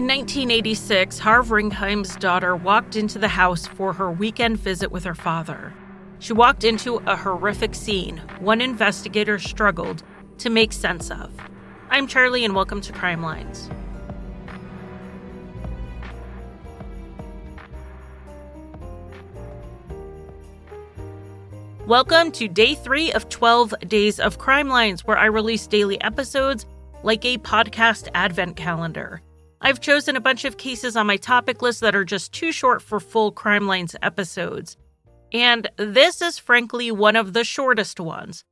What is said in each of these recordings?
In 1986, Harv Ringheim's daughter walked into the house for her weekend visit with her father. She walked into a horrific scene one investigator struggled to make sense of. I'm Charlie, and welcome to Crime Lines. Welcome to day three of 12 Days of Crime Lines, where I release daily episodes like a podcast advent calendar. I've chosen a bunch of cases on my topic list that are just too short for full Crime Lines episodes. And this is frankly one of the shortest ones.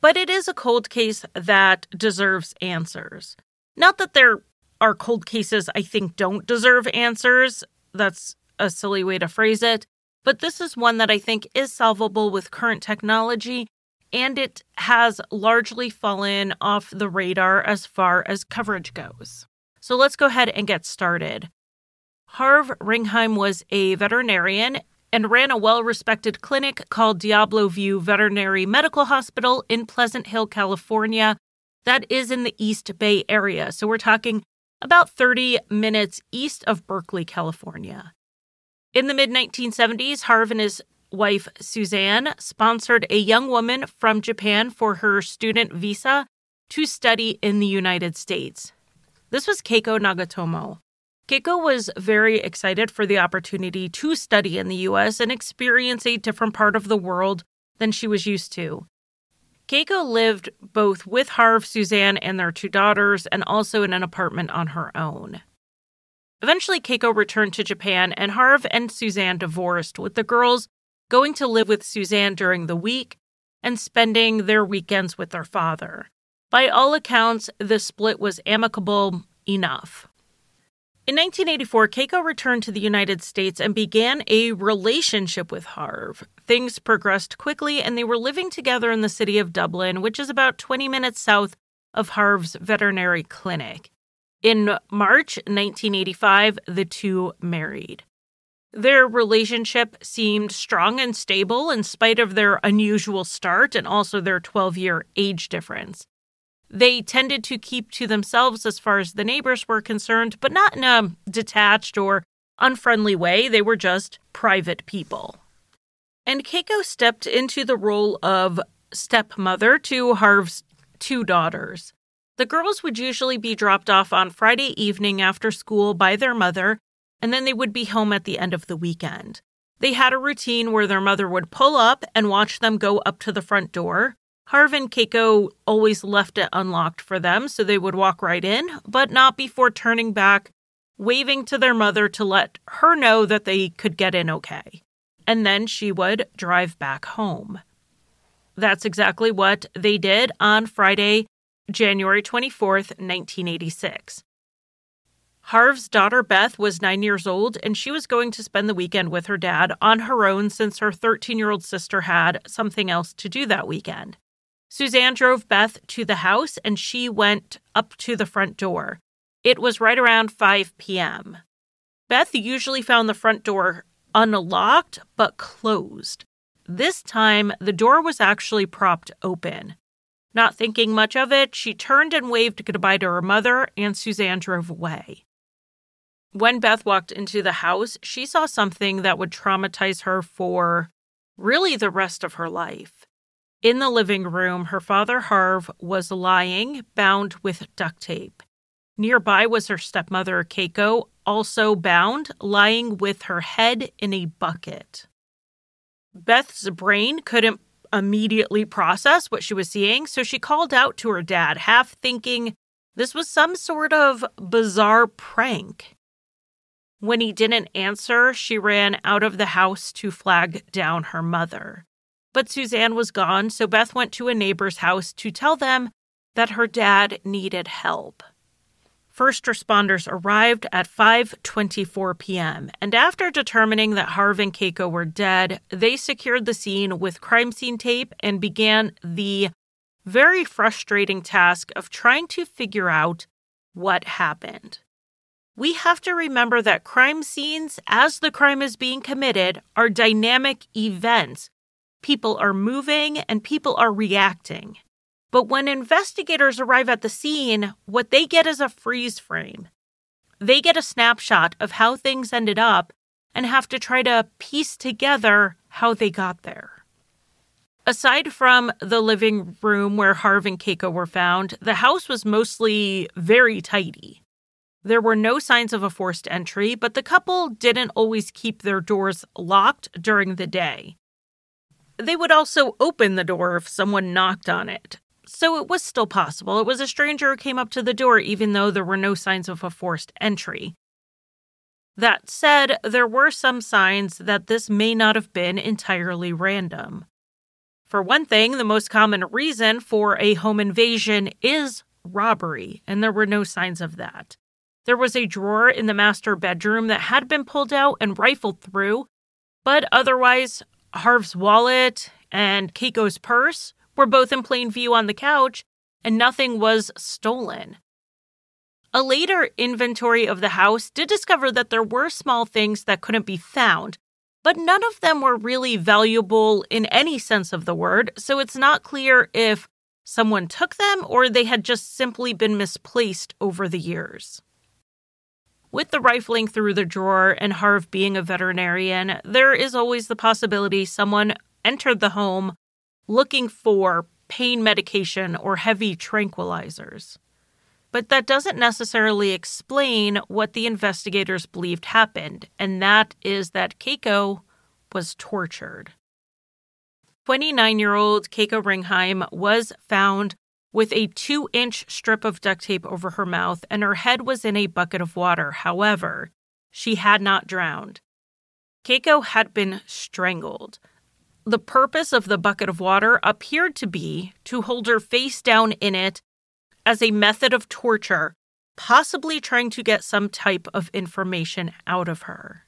But it is a cold case that deserves answers. Not that there are cold cases I think don't deserve answers. That's a silly way to phrase it. But this is one that I think is solvable with current technology, and it has largely fallen off the radar as far as coverage goes. So let's go ahead and get started. Harv Ringheim was a veterinarian and ran a well respected clinic called Diablo View Veterinary Medical Hospital in Pleasant Hill, California, that is in the East Bay area. So we're talking about 30 minutes east of Berkeley, California. In the mid 1970s, Harv and his wife Suzanne sponsored a young woman from Japan for her student visa to study in the United States. This was Keiko Nagatomo. Keiko was very excited for the opportunity to study in the US and experience a different part of the world than she was used to. Keiko lived both with Harv, Suzanne, and their two daughters, and also in an apartment on her own. Eventually, Keiko returned to Japan, and Harv and Suzanne divorced, with the girls going to live with Suzanne during the week and spending their weekends with their father. By all accounts, the split was amicable enough. In 1984, Keiko returned to the United States and began a relationship with Harv. Things progressed quickly, and they were living together in the city of Dublin, which is about 20 minutes south of Harv's veterinary clinic. In March 1985, the two married. Their relationship seemed strong and stable in spite of their unusual start and also their 12 year age difference. They tended to keep to themselves as far as the neighbors were concerned, but not in a detached or unfriendly way. They were just private people. And Keiko stepped into the role of stepmother to Harv's two daughters. The girls would usually be dropped off on Friday evening after school by their mother, and then they would be home at the end of the weekend. They had a routine where their mother would pull up and watch them go up to the front door. Harv and Keiko always left it unlocked for them, so they would walk right in, but not before turning back, waving to their mother to let her know that they could get in okay. And then she would drive back home. That's exactly what they did on Friday, January 24th, 1986. Harv's daughter Beth was nine years old, and she was going to spend the weekend with her dad on her own since her 13 year old sister had something else to do that weekend. Suzanne drove Beth to the house and she went up to the front door. It was right around 5 p.m. Beth usually found the front door unlocked but closed. This time, the door was actually propped open. Not thinking much of it, she turned and waved goodbye to her mother, and Suzanne drove away. When Beth walked into the house, she saw something that would traumatize her for really the rest of her life. In the living room, her father Harv was lying, bound with duct tape. Nearby was her stepmother Keiko, also bound, lying with her head in a bucket. Beth's brain couldn't immediately process what she was seeing, so she called out to her dad, half thinking this was some sort of bizarre prank. When he didn't answer, she ran out of the house to flag down her mother. But Suzanne was gone, so Beth went to a neighbor's house to tell them that her dad needed help. First responders arrived at 5:24 p.m. and after determining that Harv and Keiko were dead, they secured the scene with crime scene tape and began the very frustrating task of trying to figure out what happened. We have to remember that crime scenes, as the crime is being committed, are dynamic events. People are moving and people are reacting. But when investigators arrive at the scene, what they get is a freeze frame. they get a snapshot of how things ended up and have to try to piece together how they got there. Aside from the living room where Harv and Keiko were found, the house was mostly very tidy. There were no signs of a forced entry, but the couple didn't always keep their doors locked during the day. They would also open the door if someone knocked on it. So it was still possible. It was a stranger who came up to the door, even though there were no signs of a forced entry. That said, there were some signs that this may not have been entirely random. For one thing, the most common reason for a home invasion is robbery, and there were no signs of that. There was a drawer in the master bedroom that had been pulled out and rifled through, but otherwise, Harv's wallet and Keiko's purse were both in plain view on the couch, and nothing was stolen. A later inventory of the house did discover that there were small things that couldn't be found, but none of them were really valuable in any sense of the word, so it's not clear if someone took them or they had just simply been misplaced over the years. With the rifling through the drawer and Harv being a veterinarian, there is always the possibility someone entered the home looking for pain medication or heavy tranquilizers. But that doesn't necessarily explain what the investigators believed happened, and that is that Keiko was tortured. 29 year old Keiko Ringheim was found with a two inch strip of duct tape over her mouth, and her head was in a bucket of water. However, she had not drowned. Keiko had been strangled. The purpose of the bucket of water appeared to be to hold her face down in it as a method of torture, possibly trying to get some type of information out of her.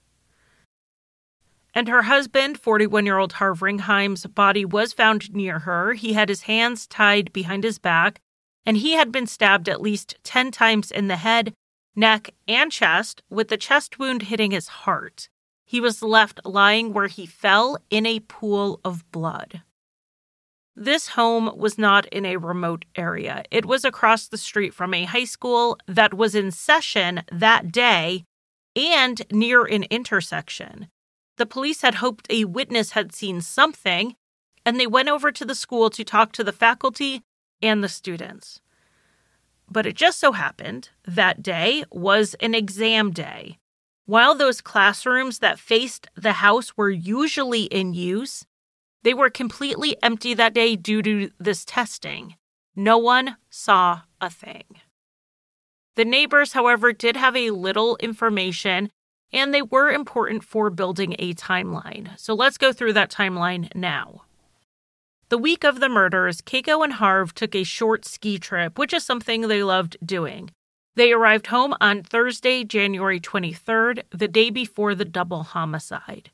And her husband, 41 year old Harv Ringheim's body was found near her. He had his hands tied behind his back, and he had been stabbed at least 10 times in the head, neck, and chest, with the chest wound hitting his heart. He was left lying where he fell in a pool of blood. This home was not in a remote area. It was across the street from a high school that was in session that day and near an intersection. The police had hoped a witness had seen something, and they went over to the school to talk to the faculty and the students. But it just so happened that day was an exam day. While those classrooms that faced the house were usually in use, they were completely empty that day due to this testing. No one saw a thing. The neighbors, however, did have a little information and they were important for building a timeline. So let's go through that timeline now. The week of the murders, Keiko and Harv took a short ski trip, which is something they loved doing. They arrived home on Thursday, January 23rd, the day before the double homicide.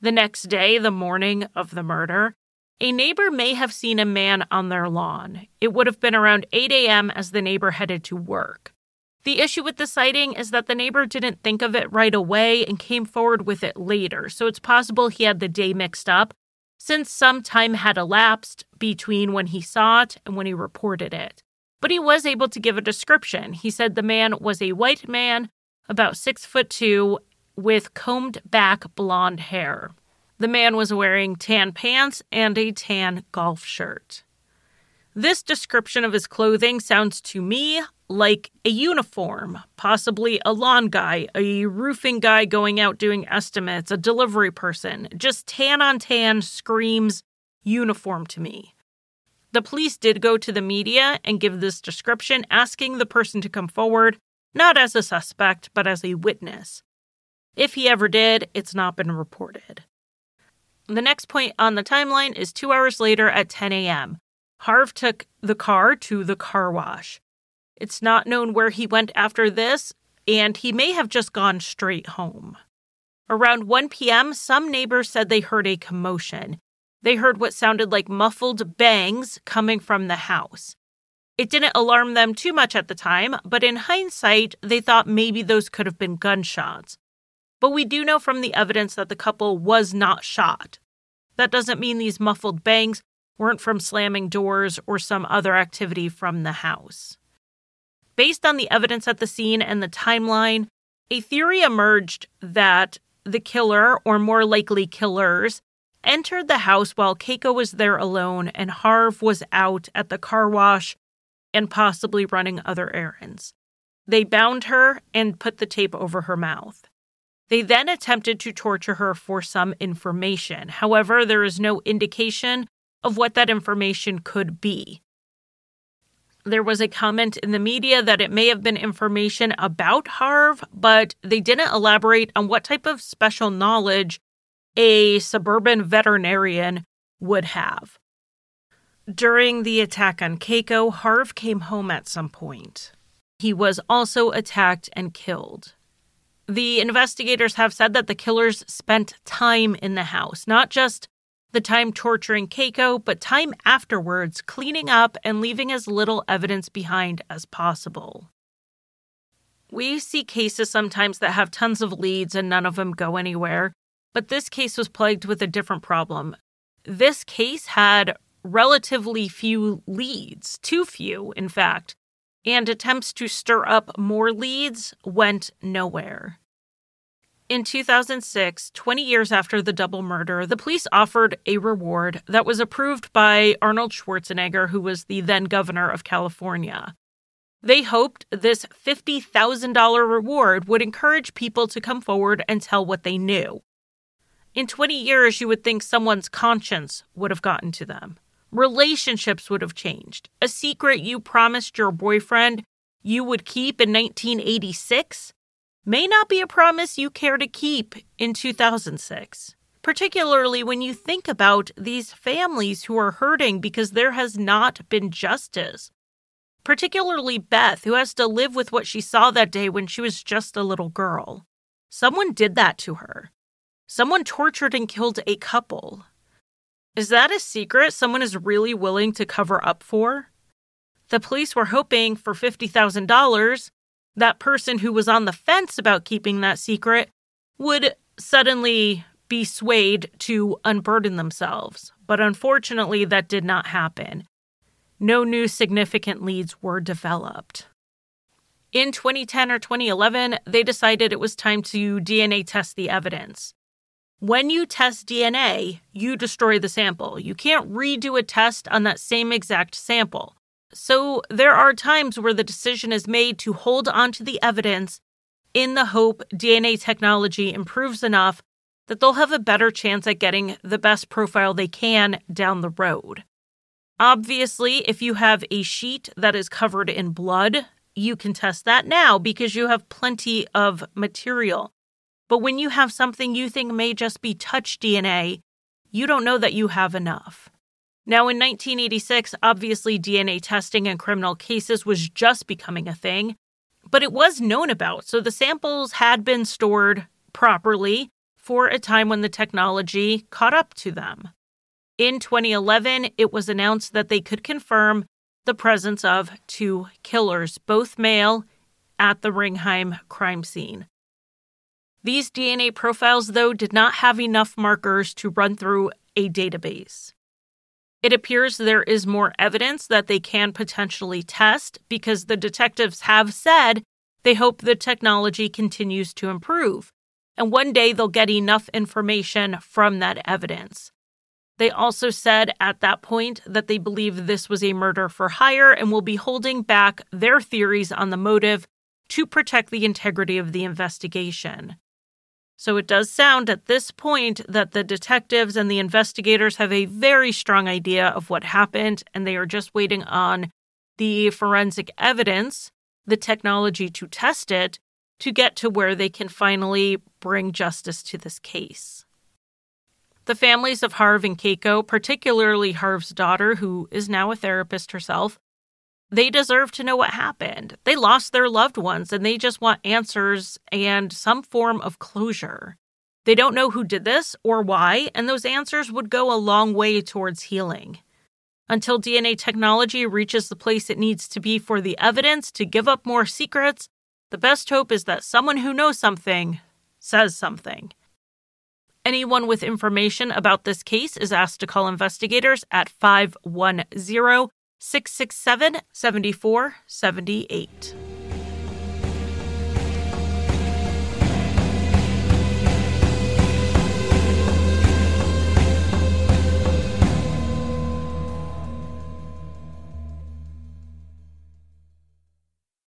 The next day, the morning of the murder, a neighbor may have seen a man on their lawn. It would have been around 8 a.m. as the neighbor headed to work. The issue with the sighting is that the neighbor didn't think of it right away and came forward with it later, so it's possible he had the day mixed up, since some time had elapsed between when he saw it and when he reported it. But he was able to give a description. He said the man was a white man, about six foot two, with combed back blonde hair. The man was wearing tan pants and a tan golf shirt. This description of his clothing sounds to me like a uniform, possibly a lawn guy, a roofing guy going out doing estimates, a delivery person. Just tan on tan screams uniform to me. The police did go to the media and give this description, asking the person to come forward, not as a suspect, but as a witness. If he ever did, it's not been reported. The next point on the timeline is two hours later at 10 a.m. Harv took the car to the car wash. It's not known where he went after this, and he may have just gone straight home. Around 1 p.m., some neighbors said they heard a commotion. They heard what sounded like muffled bangs coming from the house. It didn't alarm them too much at the time, but in hindsight, they thought maybe those could have been gunshots. But we do know from the evidence that the couple was not shot. That doesn't mean these muffled bangs weren't from slamming doors or some other activity from the house. Based on the evidence at the scene and the timeline, a theory emerged that the killer, or more likely killers, entered the house while Keiko was there alone and Harv was out at the car wash and possibly running other errands. They bound her and put the tape over her mouth. They then attempted to torture her for some information. However, there is no indication of what that information could be. There was a comment in the media that it may have been information about Harv, but they didn't elaborate on what type of special knowledge a suburban veterinarian would have. During the attack on Keiko, Harv came home at some point. He was also attacked and killed. The investigators have said that the killers spent time in the house, not just the time torturing Keiko, but time afterwards cleaning up and leaving as little evidence behind as possible. We see cases sometimes that have tons of leads and none of them go anywhere, but this case was plagued with a different problem. This case had relatively few leads, too few, in fact, and attempts to stir up more leads went nowhere. In 2006, 20 years after the double murder, the police offered a reward that was approved by Arnold Schwarzenegger, who was the then governor of California. They hoped this $50,000 reward would encourage people to come forward and tell what they knew. In 20 years, you would think someone's conscience would have gotten to them. Relationships would have changed. A secret you promised your boyfriend you would keep in 1986 may not be a promise you care to keep in 2006, particularly when you think about these families who are hurting because there has not been justice. Particularly Beth, who has to live with what she saw that day when she was just a little girl. Someone did that to her. Someone tortured and killed a couple. Is that a secret someone is really willing to cover up for? The police were hoping for $50,000 that person who was on the fence about keeping that secret would suddenly be swayed to unburden themselves. But unfortunately, that did not happen. No new significant leads were developed. In 2010 or 2011, they decided it was time to DNA test the evidence. When you test DNA, you destroy the sample. You can't redo a test on that same exact sample. So there are times where the decision is made to hold onto the evidence in the hope DNA technology improves enough that they'll have a better chance at getting the best profile they can down the road. Obviously, if you have a sheet that is covered in blood, you can test that now because you have plenty of material. But when you have something you think may just be touch DNA, you don't know that you have enough. Now, in 1986, obviously DNA testing in criminal cases was just becoming a thing, but it was known about, so the samples had been stored properly for a time when the technology caught up to them. In 2011, it was announced that they could confirm the presence of two killers, both male, at the Ringheim crime scene. These DNA profiles, though, did not have enough markers to run through a database. It appears there is more evidence that they can potentially test because the detectives have said they hope the technology continues to improve, and one day they'll get enough information from that evidence. They also said at that point that they believe this was a murder for hire and will be holding back their theories on the motive to protect the integrity of the investigation. So it does sound at this point that the detectives and the investigators have a very strong idea of what happened, and they are just waiting on the forensic evidence, the technology to test it, to get to where they can finally bring justice to this case. The families of Harv and Keiko, particularly Harv's daughter, who is now a therapist herself, they deserve to know what happened. They lost their loved ones and they just want answers and some form of closure. They don't know who did this or why, and those answers would go a long way towards healing. Until DNA technology reaches the place it needs to be for the evidence to give up more secrets, the best hope is that someone who knows something says something. Anyone with information about this case is asked to call investigators at 510 667 7478.